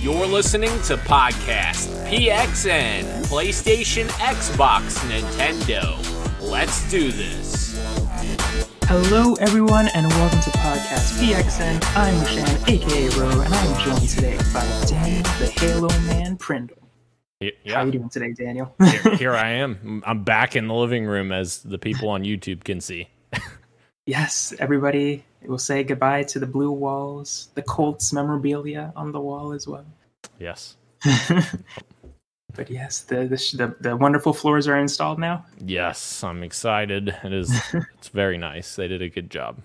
You're listening to Podcast PXN, PlayStation, Xbox, Nintendo. Let's do this. Hello, everyone, and welcome to Podcast PXN. I'm Shan, aka Ro, and I'm joined today by Daniel, the Halo Man Prindle. Y- How are you doing today, Daniel? here, here I am. I'm back in the living room, as the people on YouTube can see. Yes, everybody will say goodbye to the blue walls, the Colts memorabilia on the wall as well. Yes, But yes, the, the the the wonderful floors are installed now. yes, I'm excited. It is. It's very nice. They did a good job.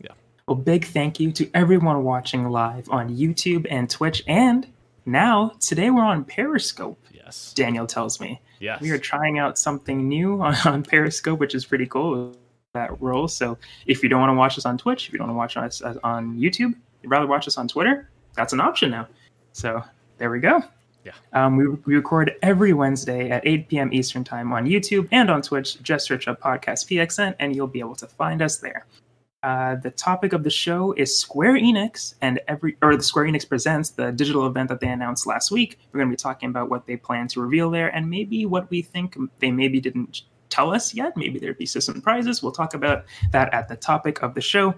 Yeah. Well, big thank you to everyone watching live on YouTube and Twitch, and now today we're on Periscope. Yes, Daniel tells me. yes. we are trying out something new on, on Periscope, which is pretty cool. That role. So if you don't want to watch us on Twitch, if you don't want to watch us on YouTube, you'd rather watch us on Twitter. That's an option now. So there we go. Yeah. Um, we, we record every Wednesday at 8 p.m. Eastern Time on YouTube and on Twitch. Just search up Podcast PXN and you'll be able to find us there. Uh, the topic of the show is Square Enix and every or the Square Enix presents the digital event that they announced last week. We're going to be talking about what they plan to reveal there and maybe what we think they maybe didn't tell us yet. Maybe there'd be some prizes. We'll talk about that at the topic of the show.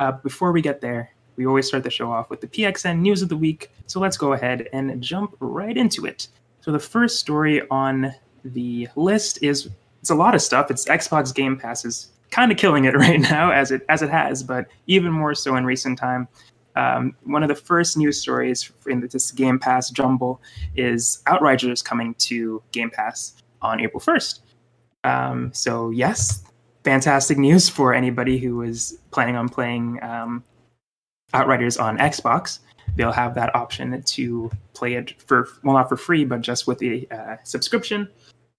Uh, before we get there, we always start the show off with the PXN news of the week. So let's go ahead and jump right into it. So the first story on the list is it's a lot of stuff. It's Xbox Game Pass is kind of killing it right now as it as it has, but even more so in recent time. Um, one of the first news stories in this Game Pass jumble is Outriders coming to Game Pass on April first. Um, so yes, fantastic news for anybody who is planning on playing um, Outriders on Xbox. They'll have that option to play it for well, not for free, but just with a uh, subscription.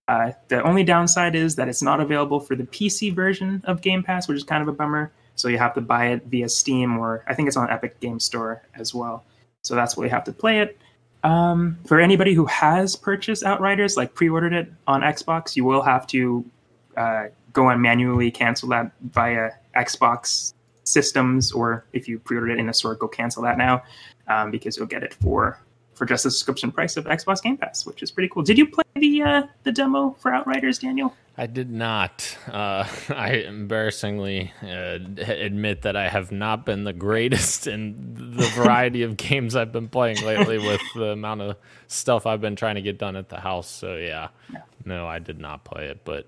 Uh, the only downside is that it's not available for the PC version of Game Pass, which is kind of a bummer. So you have to buy it via Steam, or I think it's on Epic Game Store as well. So that's where you have to play it. Um, for anybody who has purchased Outriders, like pre-ordered it on Xbox, you will have to uh, go and manually cancel that via Xbox systems, or if you pre-ordered it in a store, go cancel that now um, because you'll get it for for just the subscription price of Xbox Game Pass, which is pretty cool. Did you play the uh, the demo for Outriders, Daniel? I did not. Uh, I embarrassingly uh, admit that I have not been the greatest in the variety of games I've been playing lately with the amount of stuff I've been trying to get done at the house. So yeah, no, I did not play it. But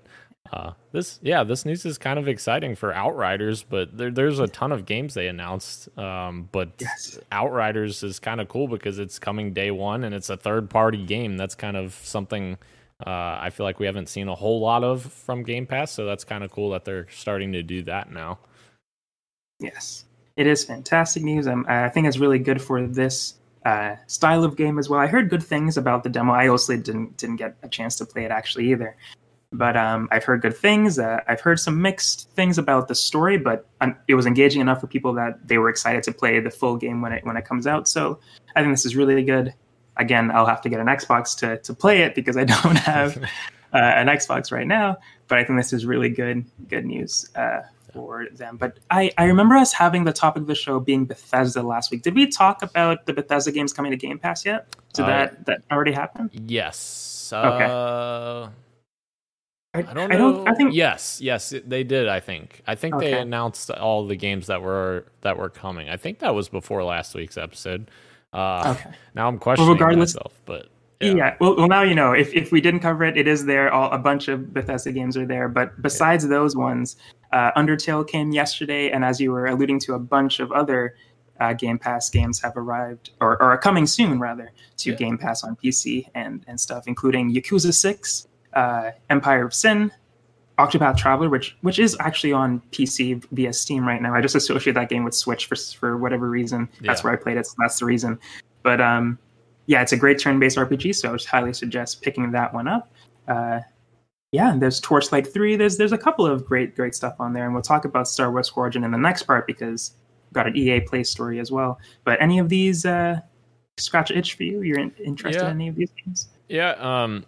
uh, this, yeah, this news is kind of exciting for Outriders. But there, there's a ton of games they announced. Um, but Yes. Outriders is kind of cool because it's coming day one and it's a third party game. That's kind of something uh, I feel like we haven't seen a whole lot of from Game Pass. So that's kind of cool that they're starting to do that now. Yes, it is fantastic news. Um, I think it's really good for this uh, style of game as well. I heard good things about the demo. I also didn't didn't get a chance to play it actually either, but um, I've heard good things. Uh, I've heard some mixed things about the story, but um, it was engaging enough for people that they were excited to play the full game when it when it comes out. So I think this is really good. Again, I'll have to get an Xbox to to play it because I don't have uh, an Xbox right now. But I think this is really good good news uh, for them. But I, I remember us having the topic of the show being Bethesda last week. Did we talk about the Bethesda games coming to Game Pass yet? Did Uh, that that already happen? Yes. Okay. I, I don't I know. don't. I think yes, yes, they did. I think. I think they announced all the games that were that were coming. I think that was before last week's episode. Uh, Okay. Now I'm questioning well, regardless- myself, but Yeah. Well, well, now you know. If, if we didn't cover it, it is there. All a bunch of Bethesda games are there. But besides those ones, uh, Undertale came yesterday, and as you were alluding to, a bunch of other uh, Game Pass games have arrived, or, or are coming soon, rather, to Yeah. Game Pass on PC and and stuff, including Yakuza Six, uh, Empire of Sin, Octopath Traveler, which which is actually on PC via Steam right now. I just associate that game with Switch for for whatever reason. That's where I played it. So that's the reason. But um, yeah, it's a great turn-based RPG, so I would highly suggest picking that one up. Uh, yeah, and there's Torchlight Three. There's there's a couple of great great stuff on there, and we'll talk about Star Wars Squadron in the next part because we've got an EA Play story as well. But any of these uh, scratch itch for you? You're in, interested Yeah. in any of these games? Yeah, um,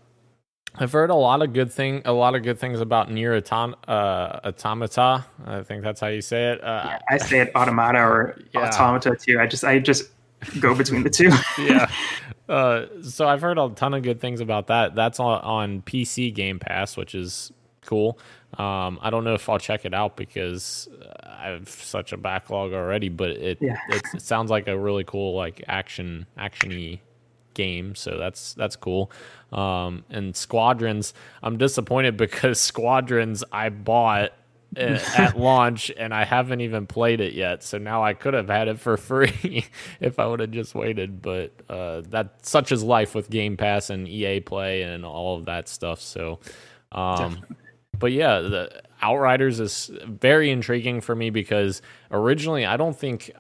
I've heard a lot of good thing, a lot of good things about Nier Autom- uh, Automata. I think that's how you say it. Uh, I say it Automata or Yeah. Automata too. I just I just go between the two. yeah. Uh, so I've heard a ton of good things about that. That's on, on PC Game Pass, which is cool. Um, I don't know if I'll check it out because I have such a backlog already, but it Yeah. it, it sounds like a really cool like action actiony game. So that's that's cool. Um, and Squadrons, I'm disappointed because Squadrons I bought uh, at launch and I haven't even played it yet. So now I could have had it for free if I would have just waited. But uh, that such is life with Game Pass and EA Play and all of that stuff. So, um, but yeah, the Outriders is very intriguing for me because originally I don't think.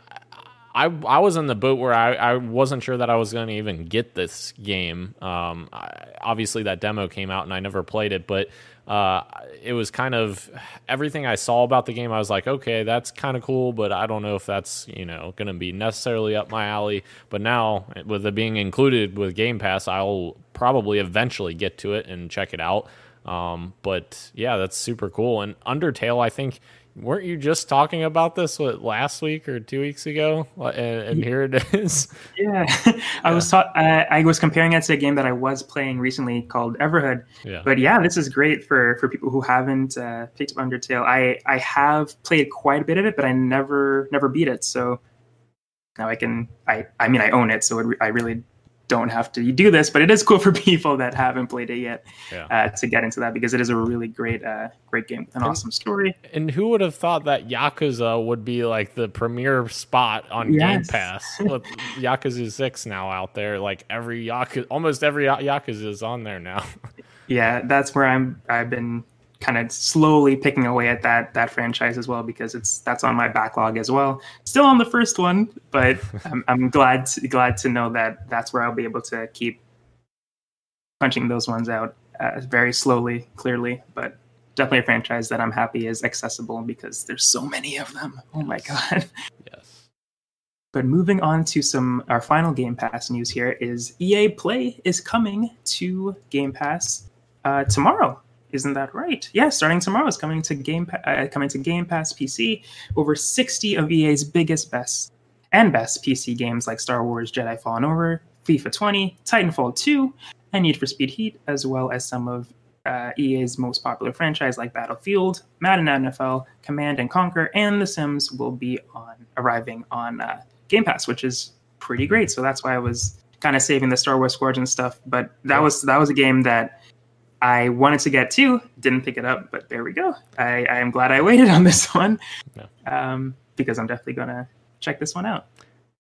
I, I was in the boat where I, I wasn't sure that I was going to even get this game. Um, I, obviously, that demo came out and I never played it, but uh, it was kind of everything I saw about the game. I was like, okay, that's kind of cool, but I don't know if that's you know going to be necessarily up my alley. But now, with it being included with Game Pass, I'll probably eventually get to it and check it out. Um, but yeah, that's super cool. And Undertale, I think weren't you just talking about this what last week or two weeks ago and, and here it is Yeah, I was taught. Uh, I was comparing it to a game that I was playing recently called Everhood. yeah But yeah, this is great for for people who haven't uh, picked up Undertale. I I have played quite a bit of it, but I never never beat it. So now I can. I I mean, I own it, so it, I really don't have to do this. But it is cool for people that haven't played it yet yeah uh, to get into that because it is a really great uh, great game with an awesome story. and who would have thought that yakuza would be like the premier spot on game pass with yakuza 6 now out there like every yakuza almost every yakuza is on there now yeah that's where i'm i've been kind of slowly picking away at that that franchise as well because it's that's on my backlog as well. Still on the first one but i'm, I'm glad to, glad to know that that's where i'll be able to keep punching those ones out uh, very slowly clearly. But definitely a franchise that i'm happy is accessible because there's so many of them. Oh my god. Yes. But moving on to some our final Game Pass news here is EA Play is coming to Game Pass uh, tomorrow. Isn't that right? Yeah, starting tomorrow is coming to Game Pa- uh, coming to Game Pass PC. Over 60 of EA's biggest, best, and best PC games like Star Wars Jedi Fallen Order, FIFA 20, Titanfall 2, and Need for Speed Heat, as well as some of uh, EA's most popular franchise like Battlefield, Madden NFL, Command and Conquer, and The Sims will be on arriving on uh, Game Pass, which is pretty great. So that's why I was kind of saving the Star Wars Squadron stuff. But that was that was a game that I wanted to get two, didn't pick it up, but there we go. I, I am glad I waited on this one Yeah. um, because I'm definitely gonna check this one out.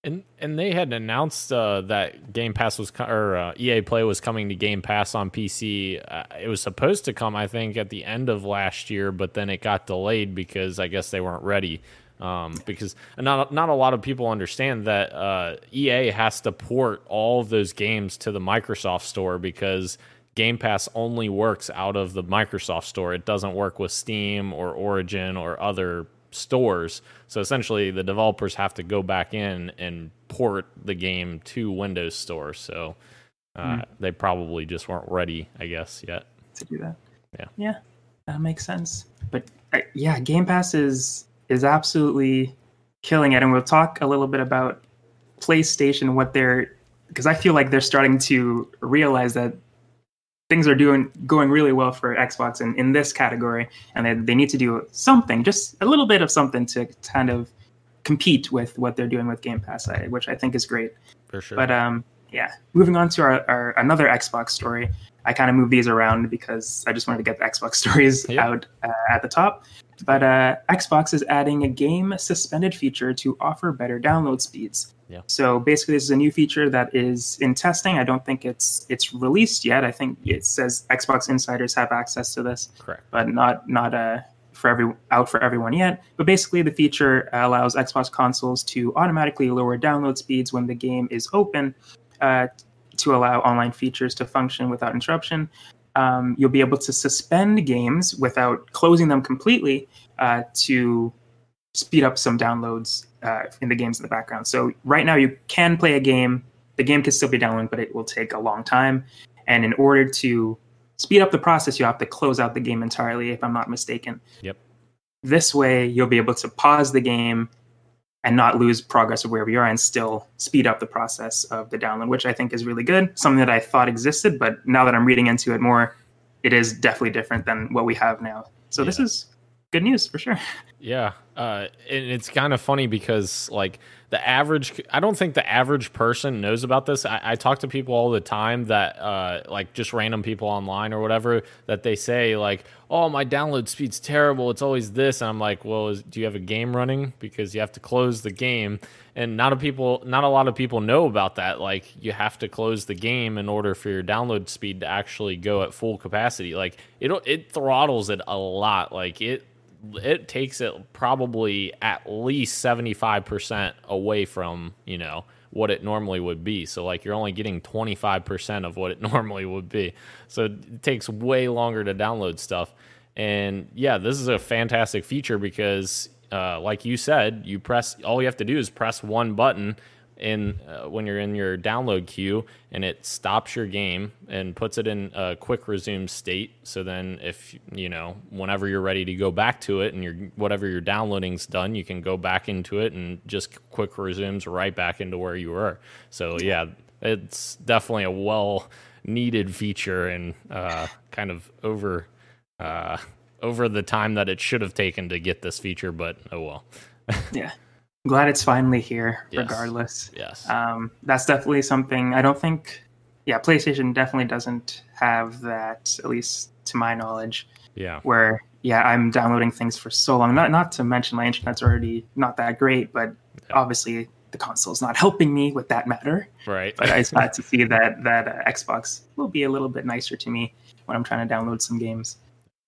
And and they had announced uh, that Game Pass was co- or uh, EA Play was coming to Game Pass on PC. Uh, it was supposed to come, I think, at the end of last year, but then it got delayed because I guess they weren't ready. Um, because not not a lot of people understand that uh, EA has to port all of those games to the Microsoft Store because Game Pass only works out of the Microsoft Store. It doesn't work with Steam or Origin or other stores. So essentially, the developers have to go back in and port the game to Windows Store. So uh, they probably just weren't ready, I guess, yet. to do that. Yeah. Yeah, that makes sense. But uh, yeah, Game Pass is is absolutely killing it, and we'll talk a little bit about PlayStation, what they're because I feel like they're starting to realize that things are doing going really well for Xbox in, in this category, and they, they need to do something, just a little bit of something to kind of compete with what they're doing with Game Pass, which I think is great. For sure. But um, yeah, moving on to our, our another Xbox story. I kind of moved these around because I just wanted to get the Xbox stories Yeah. out uh, at the top. But uh, Xbox is adding a game suspended feature to offer better download speeds. Yeah. So basically, this is a new feature that is in testing. I don't think it's it's released yet. I think it says Xbox insiders have access to this Correct. but not not uh, for every out for everyone yet. But basically, the feature allows Xbox consoles to automatically lower download speeds when the game is open uh, to allow online features to function without interruption. Um, you'll be able to suspend games without closing them completely uh, to speed up some downloads uh, in the games in the background. So right now, you can play a game. The game can still be downloading, but it will take a long time. And in order to speed up the process, you have to close out the game entirely, if I'm not mistaken. Yep. This way, you'll be able to pause the game and not lose progress of where we are and still speed up the process of the download, which I think is really good. Something that I thought existed, but now that I'm reading into it more, it is definitely different than what we have now. So yeah. this is good news for sure. Yeah, uh, and it's kind of funny because like the average, I don't think the average person knows about this. I, I talk to people all the time that uh, like just random people online or whatever that they say like, "Oh, my download speed's terrible. It's always this," and I'm like, "Well, is, do you have a game running? Because you have to close the game." And not a people, not a lot of people know about that. Like you have to close the game in order for your download speed to actually go at full capacity. Like it, it throttles it a lot. Like it it takes it probably at least 75% away from, you know, what it normally would be. So like you're only getting 25% of what it normally would be. So it takes way longer to download stuff. And yeah, this is a fantastic feature because uh, like you said, you press all you have to do is press one button in uh, when you're in your download queue and it stops your game and puts it in a quick resume state. So then if you know whenever you're ready to go back to it and your whatever you're downloading's done you can go back into it and just quick resumes right back into where you were. So yeah it's definitely a well needed feature and uh, kind of over uh, over the time that it should have taken to get this feature but oh well. Yeah glad it's finally here, yes. regardless. Yes. Um, that's definitely something I don't think, yeah, PlayStation definitely doesn't have that, at least to my knowledge. Yeah. Where, yeah, I'm downloading things for so long. Not, not to mention my internet's already not that great, but yeah. obviously the console's not helping me with that matter. Right. But I glad to see that that uh, Xbox will be a little bit nicer to me when I'm trying to download some games.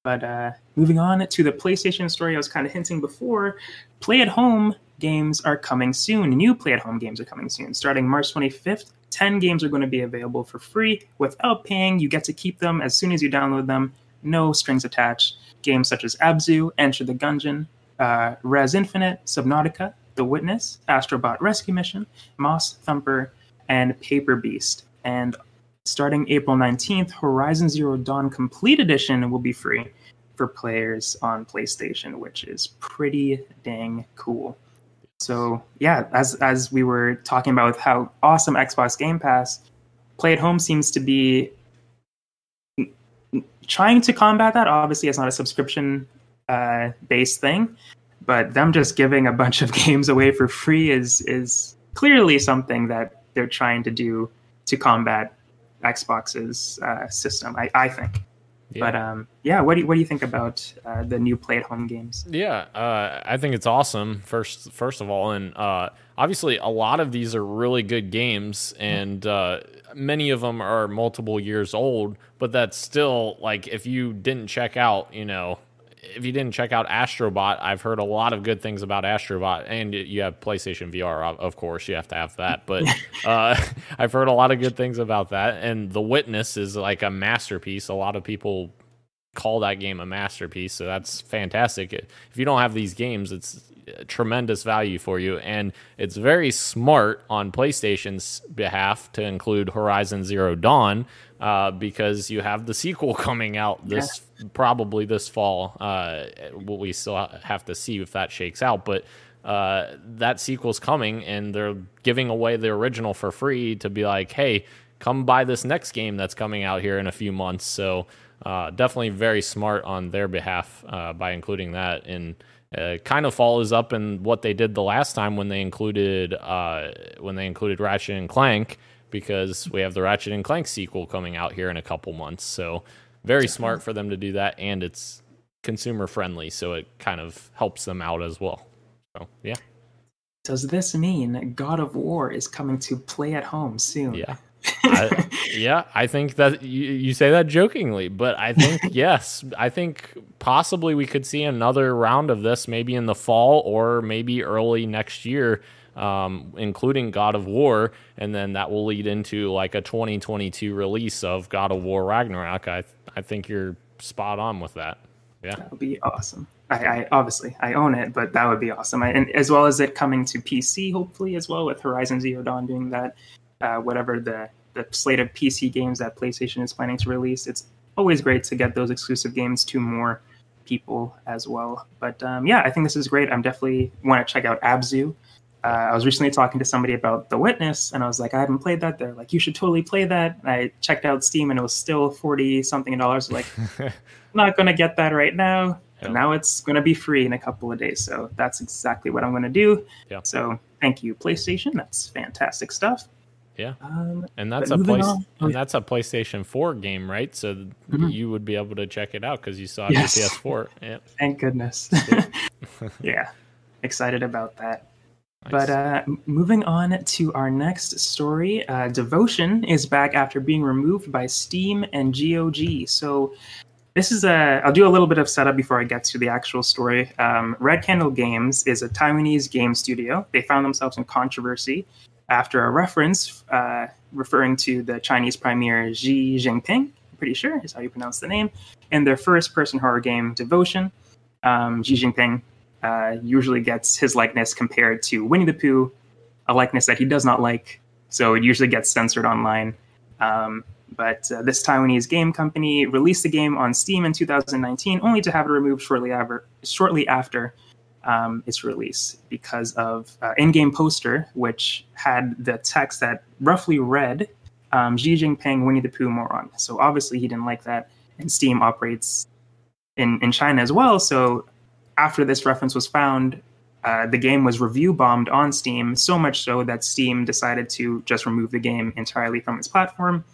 But uh, moving on to the PlayStation story, I was kind of hinting before. Play at home games are coming soon. New play at home games are coming soon. Starting March 25th, 10 games are going to be available for free without paying. You get to keep them as soon as you download them, no strings attached. Games such as Abzu, Enter the Gungeon, uh, Rez Infinite, Subnautica, The Witness, Astrobot Rescue Mission, Moss Thumper, and Paper Beast. And starting April 19th, Horizon Zero Dawn Complete Edition will be free for players on PlayStation, which is pretty dang cool. So yeah, as as we were talking about with how awesome Xbox Game Pass, Play at Home seems to be trying to combat that. Obviously, it's not a subscription uh, based thing, but them just giving a bunch of games away for free is is clearly something that they're trying to do to combat Xbox's uh, system. I, I think. Yeah. But um, yeah, what do you, what do you think about uh, the new play at home games? Yeah, uh, I think it's awesome. First, first of all, and uh, obviously a lot of these are really good games, and uh, many of them are multiple years old. But that's still like if you didn't check out, you know, if you didn't check out Astrobot, I've heard a lot of good things about Astrobot, and you have PlayStation VR, of course, you have to have that. But uh, I've heard a lot of good things about that, and The Witness is like a masterpiece. A lot of people call that game a masterpiece, so that's fantastic. If you don't have these games, it's tremendous value for you, and it's very smart on PlayStation's behalf to include Horizon Zero Dawn uh, because you have the sequel coming out this yeah. probably this fall. Uh, we still have to see if that shakes out, but uh, that sequel's coming, and they're giving away the original for free to be like, hey, come buy this next game that's coming out here in a few months. So uh, definitely very smart on their behalf uh, by including that and uh, kind of follows up in what they did the last time when they included uh, when they included Ratchet and Clank because we have the Ratchet and Clank sequel coming out here in a couple months. So very smart for them to do that, and it's consumer friendly, so it kind of helps them out as well. So yeah. Does this mean God of War is coming to play at home soon? Yeah. I, yeah, I think that you, you say that jokingly, but I think yes, I think possibly we could see another round of this maybe in the fall or maybe early next year, um, including God of War, and then that will lead into like a 2022 release of God of War Ragnarok. I I think you're spot on with that. Yeah, that would be awesome. I, I, obviously I own it, but that would be awesome. I, and as well as it coming to PC, hopefully as well with Horizon Zero Dawn doing that uh, whatever the the slate of PC games that PlayStation is planning to release. It's always great to get those exclusive games to more people as well. But um, yeah, I think this is great. I'm definitely want to check out Abzu uh, I was recently talking to somebody about The Witness, and I was like, I haven't played that. They're like, you should totally play that. And I checked out Steam, and it was still forty something dollars. Like, not going to get that right now. Now it's going to be free in a couple of days, so that's exactly what I'm going to do. Yeah. So thank you, PlayStation. That's fantastic stuff. Yeah. Um, And that's a place, on- and that's a PlayStation 4 game, right? So Mhm. you would be able to check it out because you saw it Yes. on PS4. Yeah. thank goodness. yeah, excited about that. Nice. But uh, moving on to our next story, uh, Devotion is back after being removed by Steam and GOG. So this is a. I'll do a little bit of setup before I get to the actual story. Um, Red Candle Games is a Taiwanese game studio. They found themselves in controversy after a reference uh, referring to the Chinese premier Xi Jinping. I'm pretty sure is how you pronounce the name. In their first-person horror game, Devotion, um, Xi Jinping uh, usually gets his likeness compared to Winnie the Pooh, a likeness that he does not like. So it usually gets censored online. Um, but uh, this Taiwanese game company released the game on Steam in 2019, only to have it removed shortly after, shortly after um, its release because of uh, in-game poster, which had the text that roughly read um, Xi Jinping, Winnie the Pooh moron. So obviously he didn't like that, and Steam operates in, in China as well. So after this reference was found, uh, the game was review bombed on Steam, so much so that Steam decided to just remove the game entirely from its platform.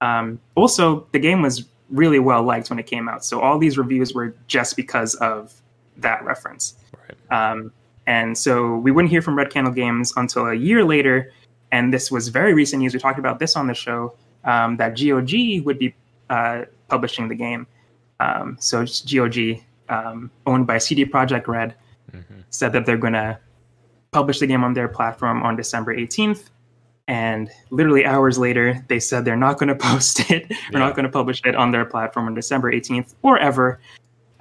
Um, also, the game was really well liked when it came out, so all these reviews were just because of that reference. Right. Um, and so we wouldn't hear from Red Candle Games until a year later, and this was very recent news. We talked about this on the show um, that GOG would be uh, publishing the game. Um, so GOG, um, owned by CD Projekt Red, Mhm. said that they're going to publish the game on their platform on December 18th. And literally hours later, they said they're not going to post it. They're not going to publish it on their platform on December 18th or ever,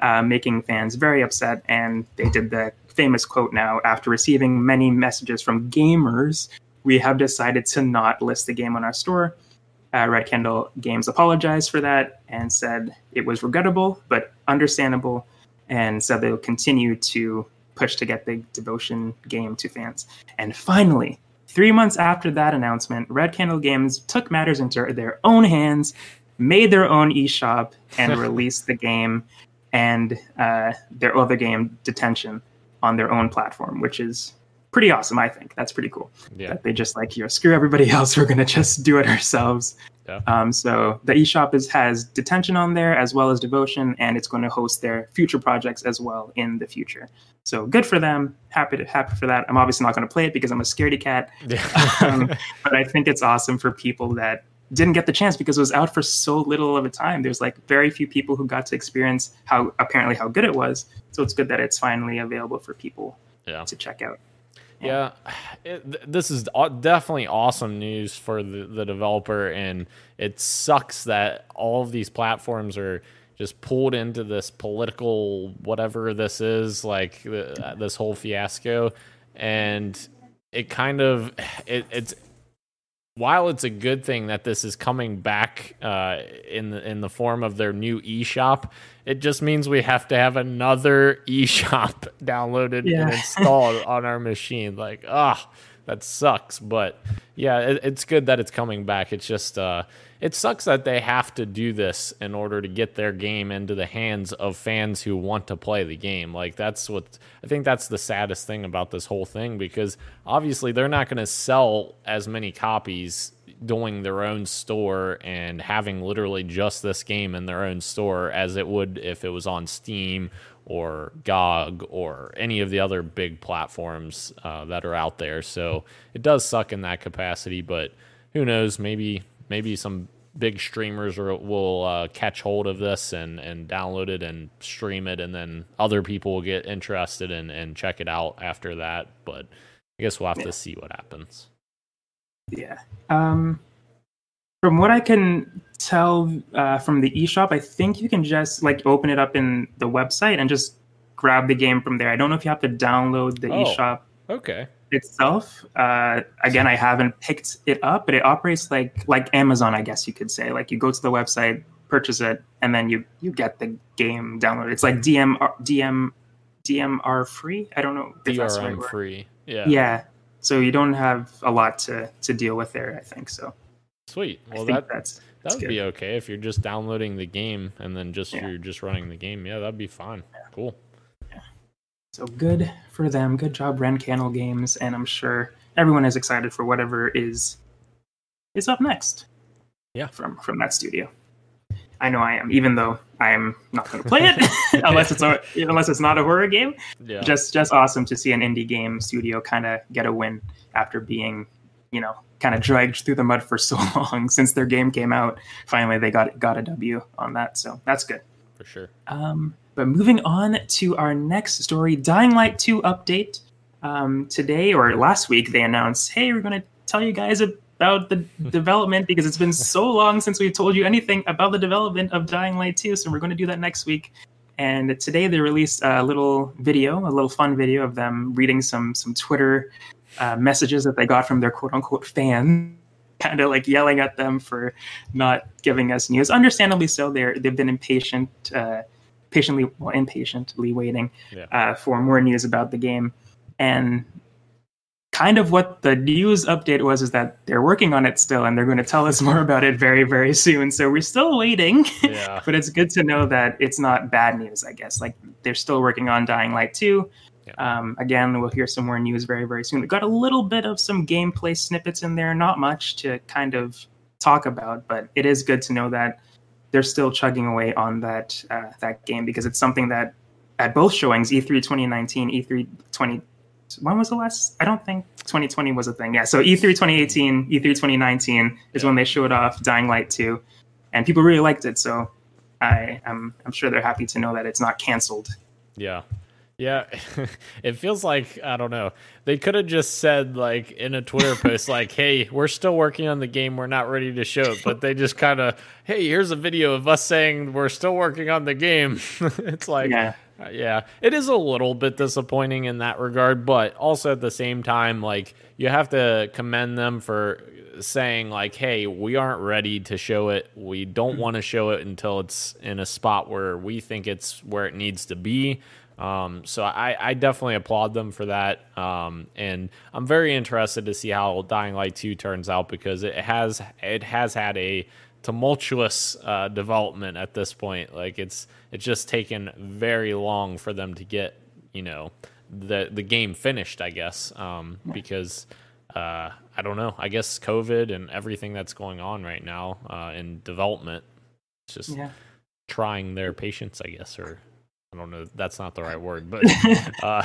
uh, making fans very upset. And they did the famous quote now after receiving many messages from gamers, we have decided to not list the game on our store. Uh, Red Candle Games apologized for that and said it was regrettable but understandable, and so they'll continue to push to get the Devotion game to fans. And finally, three months after that announcement, Red Candle Games took matters into their own hands, made their own eShop, and released the game and uh, their other game, Detention, on their own platform, which is pretty awesome. I think. That's pretty cool. Yeah. that they just like you know screw everybody else. We're gonna just do it ourselves. Yeah. um, so the eShop is has detention on there as well as devotion and it's going to host their future projects as well in the future. So good for them. Happy to happy for that. I'm obviously not going to play it because i'm a scaredy cat. Um, but i think it's awesome for people that didn't get the chance because it was out for so little of a time. There's like very few people who got to experience how apparently how good it was. So it's good that it's finally available for people yeah. to check out Yeah, it, this is definitely awesome news for the, the developer, and it sucks that all of these platforms are just pulled into this political whatever this is, like this whole fiasco, and it kind of it, it's while it's a good thing that this is coming back uh, in the in the form of their new eShop, it just means we have to have another eShop downloaded Yeah. and installed on our machine. Like, ah, that sucks. But yeah, it, it's good that it's coming back. It's just uh, it sucks that they have to do this in order to get their game into the hands of fans who want to play the game. Like that's what I think that's the saddest thing about this whole thing because obviously they're not going to sell as many copies doing their own store and having literally just this game in their own store as it would if it was on Steam or GOG or any of the other big platforms uh, that are out there. So it does suck in that capacity, but who knows? Maybe maybe some big streamers are, will uh, catch hold of this and, and download it and stream it, and then other people will get interested and, and check it out after that. But I guess we'll have Yeah. to see what happens. Yeah. Um, from what I can tell uh, from the eShop, I think you can just like open it up in the website and just grab the game from there. I don't know if you have to download the Oh. eShop Okay. Itself. Uh, again, I haven't picked it up, but it operates like like Amazon, I guess you could say. Like you go to the website, purchase it, and then you you get the game downloaded. It's like DM DM DMR free. I don't know if that's the right DRM free. Yeah. Yeah. so you don't have a lot to to deal with there. I think so. Sweet. Well, that that's that would good. be okay if you're just downloading the game and then just Yeah. you're just running the game. Yeah, that'd be fine. Cool. So good for them. Good job, Red Candle Games, and I'm sure everyone is excited for whatever is is up next. Yeah. from from that studio. I know I am, even though I am not going to play it unless it's a unless it's not a horror game. Yeah. Just just awesome to see an indie game studio kind of get a win after being, you know, kind of dragged through the mud for so long since their game came out. Finally, they got got a W on that, so that's good. for sure. Um, but moving on to our next story, Dying Light 2 update. Um, today or last week, they announced, hey, we're going to tell you guys about the development because it's been so long since we've told you anything about the development of Dying Light 2. So we're going to do that next week. And today they released a little video, a little fun video of them reading some some Twitter uh, messages that they got from their quote unquote fans, kind of like yelling at them for not giving us news. Understandably so. They're they've been impatient, uh, patiently well, impatiently waiting Yeah. uh, for more news about the game, and kind of what the news update was is that they're working on it still, and they're going to tell us more about it very very soon. So we're still waiting. Yeah. but it's good to know that it's not bad news. I guess like they're still working on Dying Light 2. Yeah. Um, again, we'll hear some more news very, very soon. We got a little bit of some gameplay snippets in there, not much to kind of talk about, but it is good to know that they're still chugging away on that uh, that game because it's something that at both showings, E E3 2019, E3 20. When was the last? I don't think 2020 was a thing. Yeah, so E E3 2018, E3 2019 is Yeah. when they showed off Dying Light 2, and people really liked it. So I am I'm sure they're happy to know that it's not canceled. Yeah. Yeah. it feels like, I don't know. They could have just said, like, in a Twitter post, like, hey, we're still working on the game. We're not ready to show it. But they just kind of, hey, here's a video of us saying we're still working on the game. it's like, Yeah. uh, yeah, it is a little bit disappointing in that regard, but also at the same time, like you have to commend them for saying like, "Hey, we aren't ready to show it. We don't want to show it until it's in a spot where we think it's where it needs to be." Um, so I, I definitely applaud them for that, um, and I'm very interested to see how Dying Light 2 turns out because it has it has had a tumultuous uh, development at this point. Like it's it's just taken very long for them to get you know the the game finished. I guess um, because uh, I don't know. I guess COVID and everything that's going on right now uh, in development, it's just Yeah. trying their patience. I guess or I don't know. That's not the right word, but uh,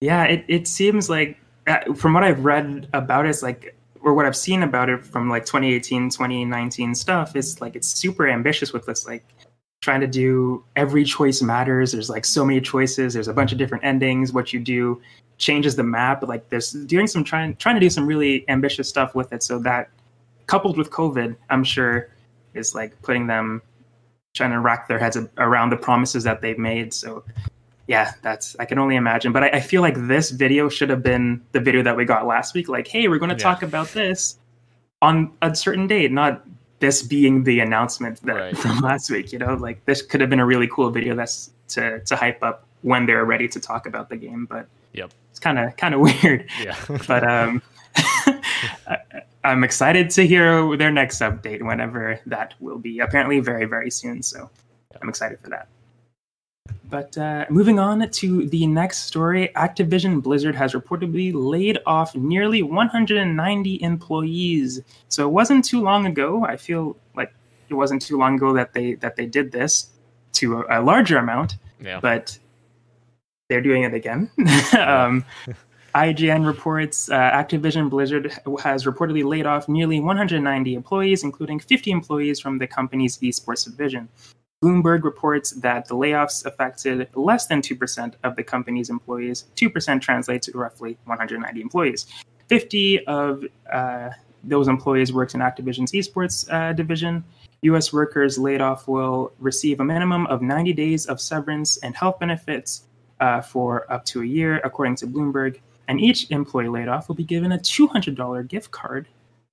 Yeah, it, it seems like uh, from what I've read about it, it's like or what I've seen about it from like 2018, 2019 stuff is like it's super ambitious with this like trying to do every choice matters. There's like so many choices. There's a bunch of different endings. What you do changes the map. Like there's doing some trying trying to do some really ambitious stuff with it. So that coupled with COVID, I'm sure is like putting them trying to rack their heads around the promises that they've made. So yeah, that's I can only imagine. But I, I feel like this video should have been the video that we got last week. Like, hey, we're going to Yeah. talk about this on a certain date, not this being the announcement that Right. from last week. You know, like this could have been a really cool video that's to to hype up when they're ready to talk about the game. But Yep. it's kind of kind of weird. yeah. But um, I'm excited to hear their next update whenever that will be. Apparently, very very soon. So I'm excited for that. But uh, moving on to the next story, Activision Blizzard has reportedly laid off nearly 190 employees. So it wasn't too long ago. I feel like it wasn't too long ago that they that they did this to a, a larger amount, yeah. but they're doing it again. um, IGN reports uh, Activision Blizzard has reportedly laid off nearly 190 employees, including 50 employees from the company's esports division. Bloomberg reports that the layoffs affected less than 2% of the company's employees. 2% translates to roughly 190 employees. 50 of uh, those employees worked in Activision's esports uh, division. U.S. workers laid off will receive a minimum of 90 days of severance and health benefits uh, for up to a year, according to Bloomberg. And each employee laid off will be given a $200 gift card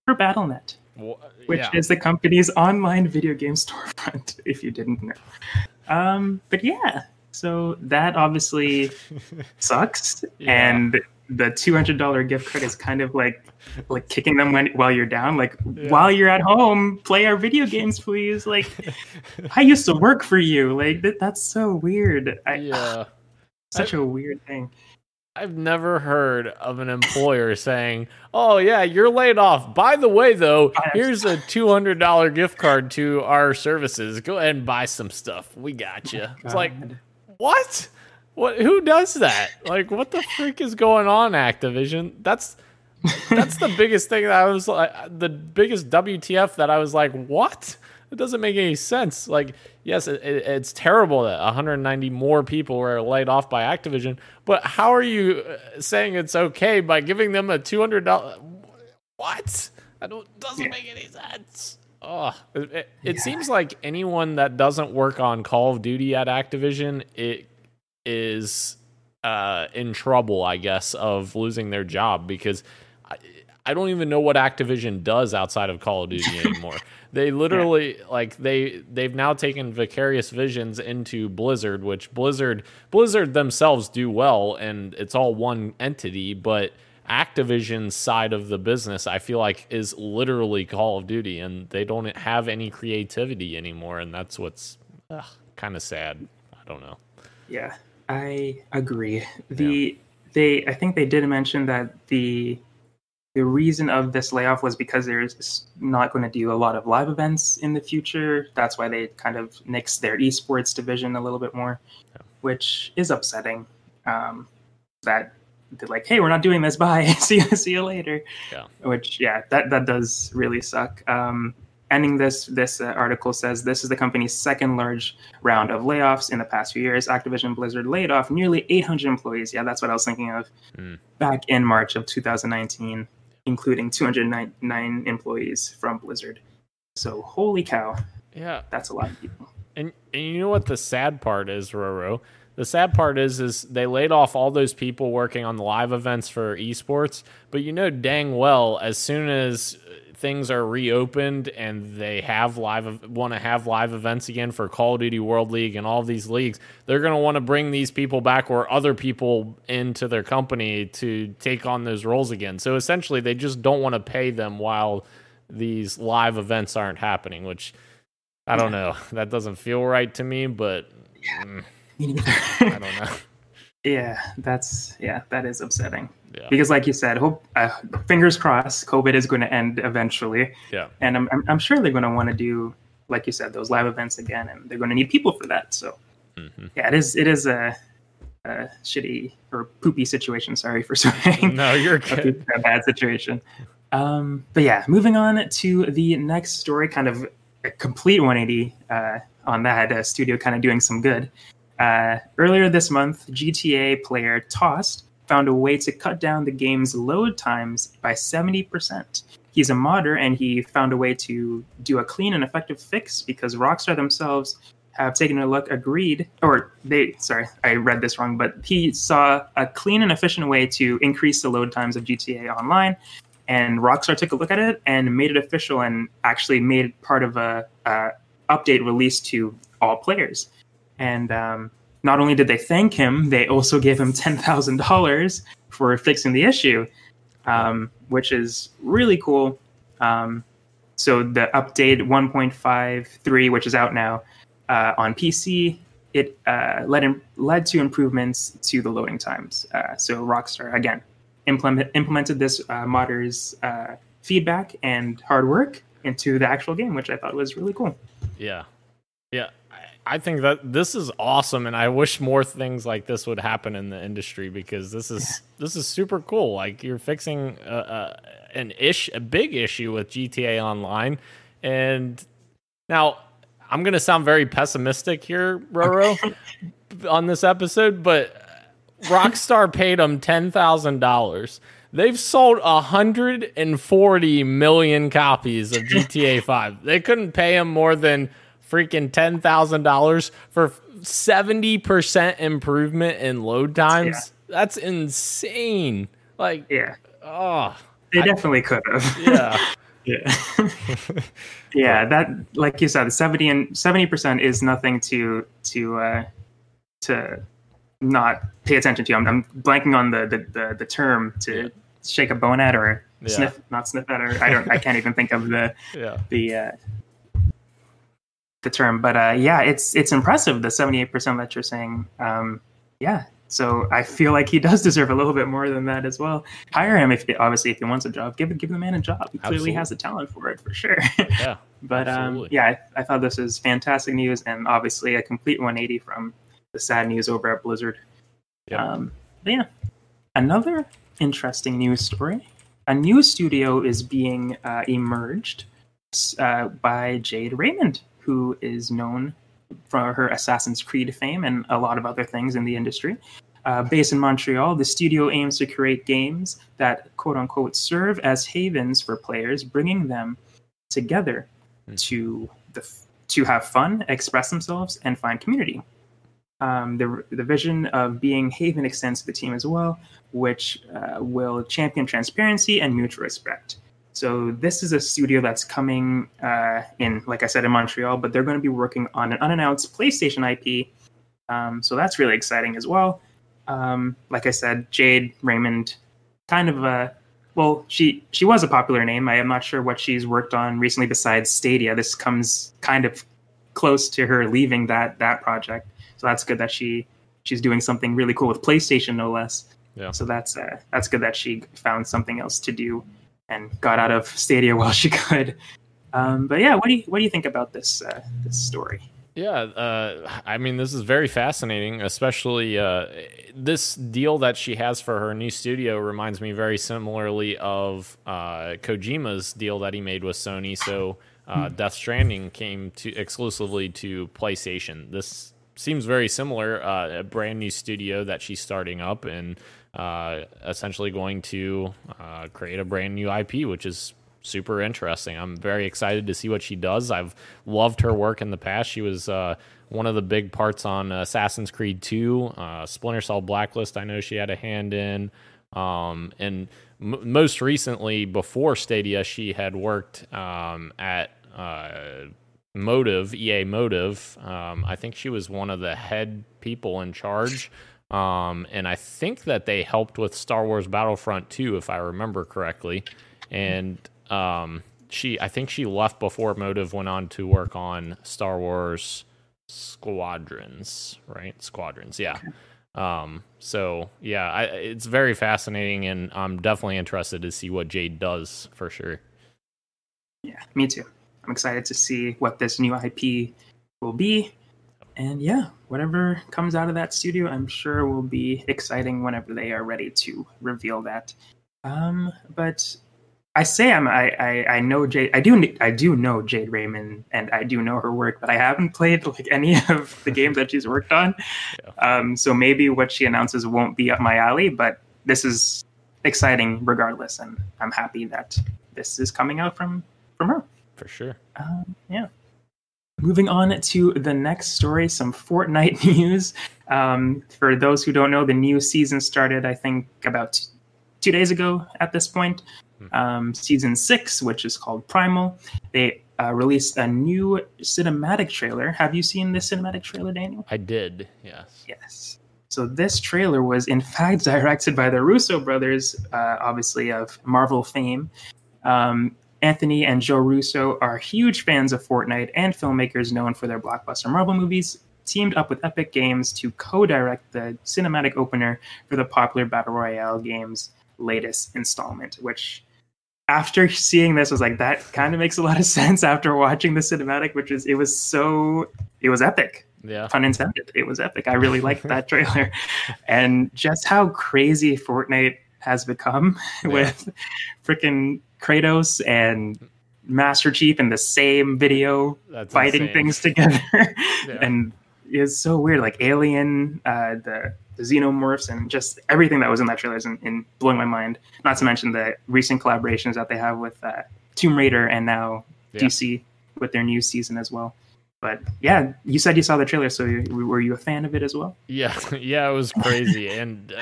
for BattleNet Wha- which yeah. is the company's online video game storefront, if you didn't know. Um, but yeah, so that obviously sucks, Yeah. and the two hundred dollar gift card is kind of like like kicking them when, while you're down. Like yeah. while you're at home, play our video games, please. Like I used to work for you. Like that, that's so weird. I, yeah, such I, a weird thing. I've never heard of an employer saying, "Oh yeah, you're laid off. By the way, though, here's a two hundred dollar gift card to our services. Go ahead and buy some stuff. We got you." Oh, it's like, what? What? Who does that? Like, what the freak is going on, Activision? That's that's the biggest thing that I was like, the biggest WTF that I was like, what? It doesn't make any sense. Like, yes, it, it, it's terrible that 190 more people were laid off by Activision, but how are you uh, saying it's okay by giving them a $200? What? I don't. Doesn't yeah. make any sense. Oh, it, it yeah. seems like anyone that doesn't work on Call of Duty at Activision, it is uh, in trouble, I guess, of losing their job because I, I don't even know what Activision does outside of Call of Duty anymore. They literally yeah. like they they've now taken Vicarious Visions into Blizzard, which Blizzard Blizzard themselves do well, and it's all one entity. But Activision's side of the business, I feel like, is literally Call of Duty, and they don't have any creativity anymore, and that's what's kind of sad. I don't know. Yeah, I agree. The yeah. they I think they did mention that the the reason of this layoff was because there's not going to do a lot of live events in the future. That's why they kind of nixed their esports division a little bit more, yeah. which is upsetting. Um, that they're like, hey, we're not doing this. Bye. see you. See you later. Yeah. Which yeah, that that does really suck. Um, ending this this uh, article says this is the company's second large round of layoffs in the past few years. Activision Blizzard laid off nearly 800 employees. Yeah, that's what I was thinking of. Mm. Back in March of 2019 including 209 employees from Blizzard. So holy cow. Yeah. That's a lot of people. And, and you know what the sad part is, Roro? The sad part is is they laid off all those people working on the live events for esports, but you know dang well as soon as things are reopened and they have live want to have live events again for Call of Duty World League and all of these leagues, they're going to want to bring these people back or other people into their company to take on those roles again. So essentially, they just don't want to pay them while these live events aren't happening, which I don't know. That doesn't feel right to me, but mm, I don't know. Yeah, that's yeah, that is upsetting. Yeah. Because, like you said, hope uh, fingers crossed, COVID is going to end eventually. Yeah. And I'm I'm, I'm sure they're going to want to do, like you said, those live events again, and they're going to need people for that. So, mm-hmm. yeah, it is it is a, a, shitty or poopy situation. Sorry for saying. No, you're good. a bad situation. Um, but yeah, moving on to the next story, kind of a complete 180 uh, on that. Uh, studio kind of doing some good. Uh, earlier this month, GTA player t0st found a way to cut down the game's load times by 70%. He's a modder and he found a way to do a clean and effective fix because Rockstar themselves have taken a look, agreed, or they, sorry, I read this wrong, but he saw a clean and efficient way to increase the load times of GTA Online. And Rockstar took a look at it and made it official and actually made it part of a, a update release to all players. And um, not only did they thank him, they also gave him $10,000 for fixing the issue, um, which is really cool. Um, so the update 1.53, which is out now uh, on PC, it uh, led, in, led to improvements to the loading times. Uh, so Rockstar, again, implement, implemented this uh, modder's uh, feedback and hard work into the actual game, which I thought was really cool. Yeah. Yeah. I think that this is awesome, and I wish more things like this would happen in the industry because this is this is super cool. Like you're fixing a, a, an ish, a big issue with GTA Online, and now I'm gonna sound very pessimistic here, Roro, on this episode, but Rockstar paid them ten thousand dollars. They've sold 140 million copies of GTA 5. They couldn't pay him more than freaking ten thousand dollars for seventy percent improvement in load times. Yeah. That's insane. Like, yeah, oh, they definitely could have. Yeah. yeah yeah that like you said 70 and 70 percent is nothing to to uh to not pay attention to. I'm, I'm blanking on the the, the, the term to Yeah. shake a bone at or Yeah. sniff, not sniff at, or I don't, I can't even think of the Yeah. the uh, the term. But uh, yeah, it's it's impressive the 78 percent that you're saying. Um, yeah, so I feel like he does deserve a little bit more than that as well. Hire him if obviously if he wants a job, give give the man a job. He clearly has the talent for it for sure. Yeah. But um, yeah, I, I thought this was fantastic news and obviously a complete 180 from the sad news over at Blizzard. Yep. Um, but yeah, another interesting news story. A new studio is being uh, emerged uh, by Jade Raymond, who is known for her Assassin's Creed fame and a lot of other things in the industry. Uh, based in Montreal, the studio aims to create games that quote unquote serve as havens for players, bringing them together Hmm. to the to have fun, express themselves, and find community. Um, the the vision of being Haven extends to the team as well, which uh, will champion transparency and mutual respect. So this is a studio that's coming uh, in, like I said, in Montreal, but they're going to be working on an unannounced PlayStation IP. Um, so that's really exciting as well. Um, like I said, Jade Raymond, kind of a well, she she was a popular name. I am not sure what she's worked on recently besides Stadia. This comes kind of close to her leaving that that project. So that's good that she she's doing something really cool with PlayStation, no less. Yeah. So that's uh, that's good that she found something else to do and got out of Stadia while she could. Um, but yeah, what do you what do you think about this uh, this story? Yeah, uh, I mean, this is very fascinating, especially uh, this deal that she has for her new studio reminds me very similarly of uh, Kojima's deal that he made with Sony. So, uh, Death Stranding came to exclusively to PlayStation. This seems very similar, uh, a brand new studio that she's starting up and uh, essentially going to uh, create a brand new IP, which is super interesting. I'm very excited to see what she does. I've loved her work in the past. She was uh, one of the big parts on Assassin's Creed 2, uh, Splinter Cell Blacklist. I know she had a hand in. Um, and m- most recently, before Stadia, she had worked um, at uh, Motive, EA Motive. Um, I think she was one of the head people in charge. Um, and I think that they helped with Star Wars Battlefront 2, if I remember correctly. And um, she, I think she left before Motive went on to work on Star Wars Squadrons, right? Squadrons, yeah. Um, so yeah, I, it's very fascinating, and I'm definitely interested to see what Jade does for sure. Yeah, me too. I'm excited to see what this new IP will be. And yeah, whatever comes out of that studio, I'm sure will be exciting whenever they are ready to reveal that. Um, but I say I'm I, I I know Jade I do I do know Jade Raymond and I do know her work, but I haven't played like any of the games that she's worked on. Um, so maybe what she announces won't be up my alley, but this is exciting regardless, and I'm happy that this is coming out from from her. For sure. Um, yeah. Moving on to the next story, some Fortnite news. Um, for those who don't know, the new season started, I think, about t- two days ago at this point. Um, season six, which is called Primal, they uh, released a new cinematic trailer. Have you seen this cinematic trailer, Daniel? I did, yes. Yes. So this trailer was in fact directed by the Russo brothers, uh, obviously of Marvel fame. Um, Anthony and Joe Russo are huge fans of Fortnite and filmmakers known for their blockbuster Marvel movies. Teamed up with Epic Games to co-direct the cinematic opener for the popular battle royale game's latest installment, which after seeing this was like that kind of makes a lot of sense after watching the cinematic which is it was so it was epic Yeah. pun intended. It was epic. I really liked that trailer, and just how crazy Fortnite has become with freaking Kratos and Master Chief in the same video That's fighting insane. things together, Yeah. and it's so weird. Like Alien, uh, the the xenomorphs, and just everything that was in that trailer is in, in blowing my mind. Not to mention the recent collaborations that they have with uh, Tomb Raider and now Yeah. DC with their new season as well. But yeah, you said you saw the trailer, so you, were you a fan of it as well? Yeah, yeah, it was crazy. and uh,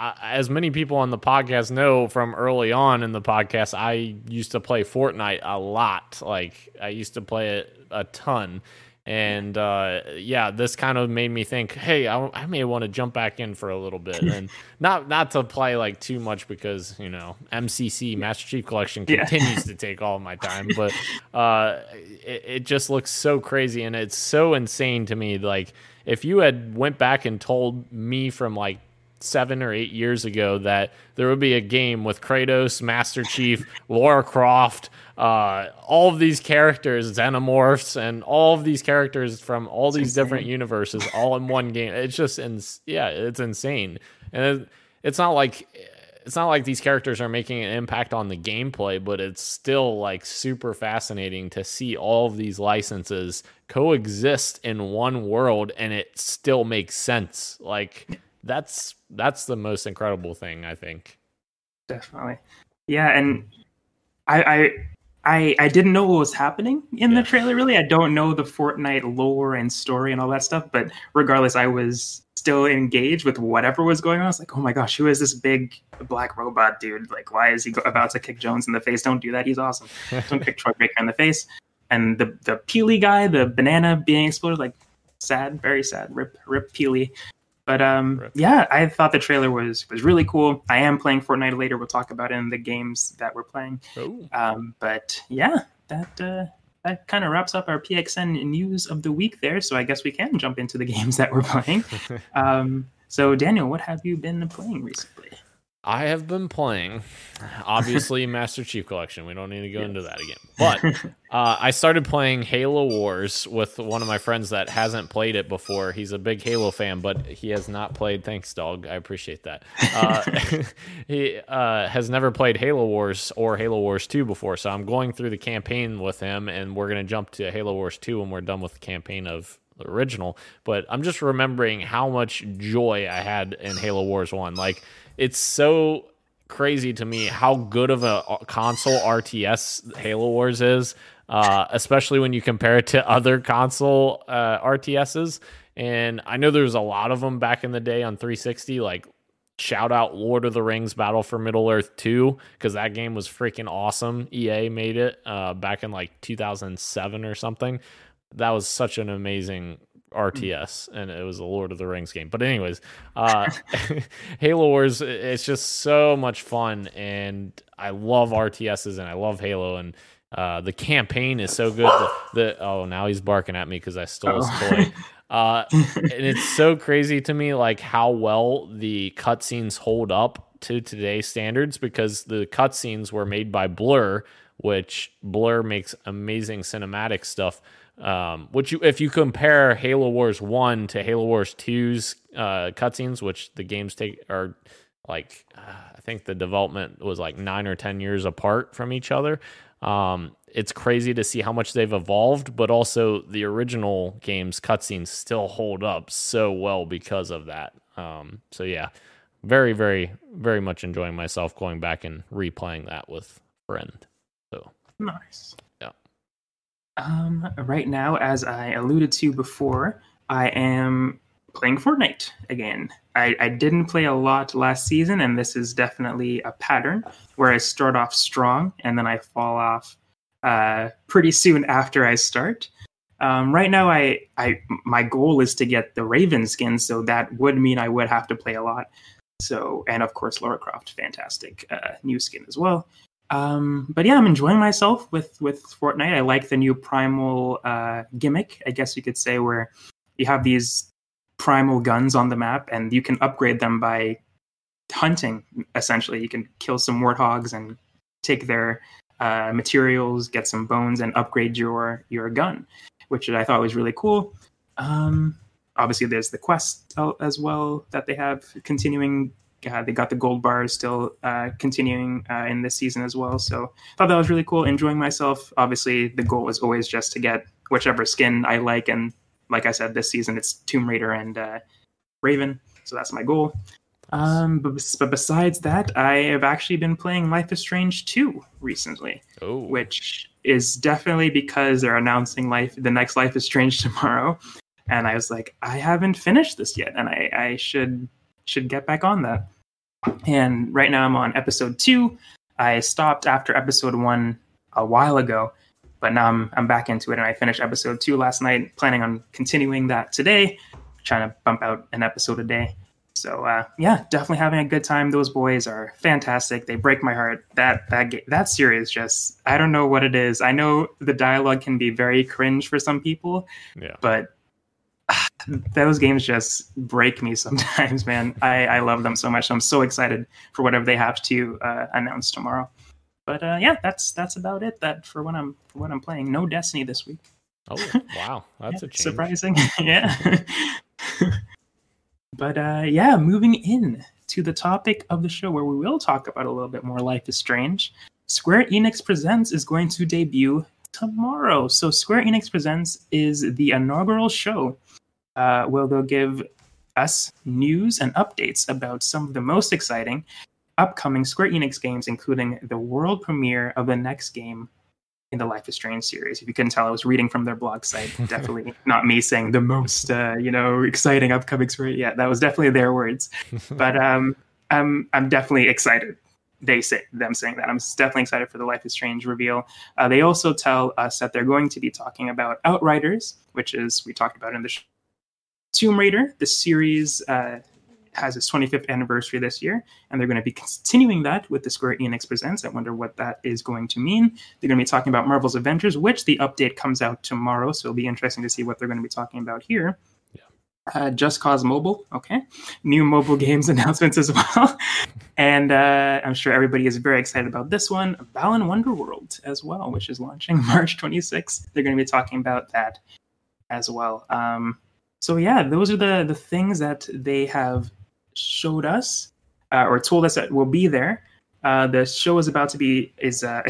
I, as many people on the podcast know from early on in the podcast, I used to play Fortnite a lot. Like I used to play it a ton. And uh, yeah, this kind of made me think, hey, I, I may want to jump back in for a little bit, and not not to play like too much because you know MCC Master Chief Collection Yeah. continues to take all my time, but uh, it, it just looks so crazy and it's so insane to me. Like if you had went back and told me from like seven or eight years ago that there would be a game with Kratos, Master Chief, Lara Croft, uh, all of these characters, Xenomorphs, and all of these characters from all these different universes all in one game. It's just, ins- yeah, it's insane. And it, it's not like it's not like these characters are making an impact on the gameplay, but it's still like super fascinating to see all of these licenses coexist in one world and it still makes sense. Like that's that's the most incredible thing, I think. definitely. Yeah and I, I i i didn't know what was happening in Yeah. the trailer really. I don't know the fortnite lore and story and all that stuff but regardless i was still engaged with whatever was going on. I was like oh my gosh who is this big black robot dude? Like why is he go- about to kick jones in the face? Don't do that. He's awesome. Don't kick troy baker in the face. And the the peely guy the banana being exploded like sad very sad. Rip rip peely but um, yeah, I thought the trailer was was really cool. I am playing Fortnite later. We'll talk about it in the games that we're playing. Oh, Um, but yeah, that uh, that kind of wraps up our PXN news of the week there. So I guess we can jump into the games that we're playing. um, so Daniel, what have you been playing recently? I have been playing, obviously, Master Chief Collection. We don't need to go into that again. But uh, I started playing Halo Wars with one of my friends that hasn't played it before. He's a big Halo fan, but he has not played. Thanks, dog. I appreciate that. Uh, he uh, has never played Halo Wars or Halo Wars 2 before. So I'm going through the campaign with him, and we're going to jump to Halo Wars 2 when we're done with the campaign of the original. But I'm just remembering how much joy I had in Halo Wars 1. Like, it's so crazy to me how good of a console RTS Halo Wars is, uh, especially when you compare it to other console uh, RTSs. And I know there's a lot of them back in the day on 360, like shout out Lord of the Rings Battle for Middle Earth 2 because that game was freaking awesome. EA made it uh, back in like 2007 or something. That was such an amazing RTS and it was a Lord of the Rings game. But anyways, uh Halo Wars it's just so much fun and I love RTSs and I love Halo and uh the campaign is so good. The, the oh now he's barking at me because I stole his Oh. toy. Uh and it's so crazy to me like how well the cutscenes hold up to today's standards because the cutscenes were made by Blur, which Blur makes amazing cinematic stuff. Um, which you, if you compare Halo Wars One to Halo Wars 2's uh, cutscenes, which the games take are like uh, I think the development was like nine or ten years apart from each other. Um, it's crazy to see how much they've evolved, but also the original games cutscenes still hold up so well because of that. Um, so yeah, very, very, very much enjoying myself going back and replaying that with friend. So Nice. Um, right now, as I alluded to before, I am playing Fortnite again. I, I didn't play a lot last season, and this is definitely a pattern where I start off strong and then I fall off uh, pretty soon after I start. Um, right now, I, I my goal is to get the Raven skin, so that would mean I would have to play a lot. So, and of course, Lara Croft, fantastic uh, new skin as well. Um, but yeah, I'm enjoying myself with with Fortnite. I like the new primal uh, gimmick, I guess you could say, where you have these primal guns on the map, and you can upgrade them by hunting. Essentially, you can kill some warthogs and take their uh, materials, get some bones, and upgrade your your gun, which I thought was really cool. Um, obviously, there's the quest as well that they have continuing uh, they got the gold bars still uh, continuing uh, in this season as well. So thought that was really cool. Enjoying myself. Obviously, the goal was always just to get whichever skin I like, and like I said, this season it's Tomb Raider and uh, Raven. So that's my goal. Um, but, but besides that, I have actually been playing Life is Strange 2 recently, oh, which is definitely because they're announcing life the next Life is Strange tomorrow. And I was like, I haven't finished this yet, and I, I should should get back on that. And right now I'm on episode two. I stopped after episode one a while ago, but now I'm I'm back into it, and I finished episode two last night. Planning on continuing that today, trying to bump out an episode a day. So uh, yeah, definitely having a good time. Those boys are fantastic. They break my heart. That that that series just I don't know what it is. I know the dialogue can be very cringe for some people, Yeah. but those games just break me sometimes, man. I, I love them so much. I'm so excited for whatever they have to uh, announce tomorrow. But uh, yeah, that's that's about it. That for when I'm for when I'm playing. No Destiny this week. Oh wow, that's a change. Surprising, yeah. but uh, yeah, moving in to the topic of the show, where we will talk about a little bit more Life is Strange. Square Enix Presents is going to debut tomorrow. So Square Enix Presents is the inaugural show uh, where they'll give us news and updates about some of the most exciting upcoming Square Enix games, including the world premiere of the next game in the Life is Strange series. If you couldn't tell, I was reading from their blog site. Definitely not me saying the most, uh, you know, exciting upcoming Square. Yeah, that was definitely their words. But um, I'm I'm definitely excited. They say them saying that. I'm definitely excited for the Life is Strange reveal. Uh, they also tell us that they're going to be talking about Outriders, which is we talked about in the Tomb Raider. The series uh, has its 25th anniversary this year, and they're going to be continuing that with the Square Enix Presents. I wonder what that is going to mean. They're going to be talking about Marvel's Avengers, which the update comes out tomorrow, so it'll be interesting to see what they're going to be talking about here. Uh, Just Cause Mobile, okay. New mobile games announcements as well. and uh, I'm sure everybody is very excited about this one. Balan Wonderworld as well, which is launching March 26th. They're going to be talking about that as well. Um, so yeah, those are the the things that they have showed us uh, or told us that will be there. Uh, the show is about to be is uh,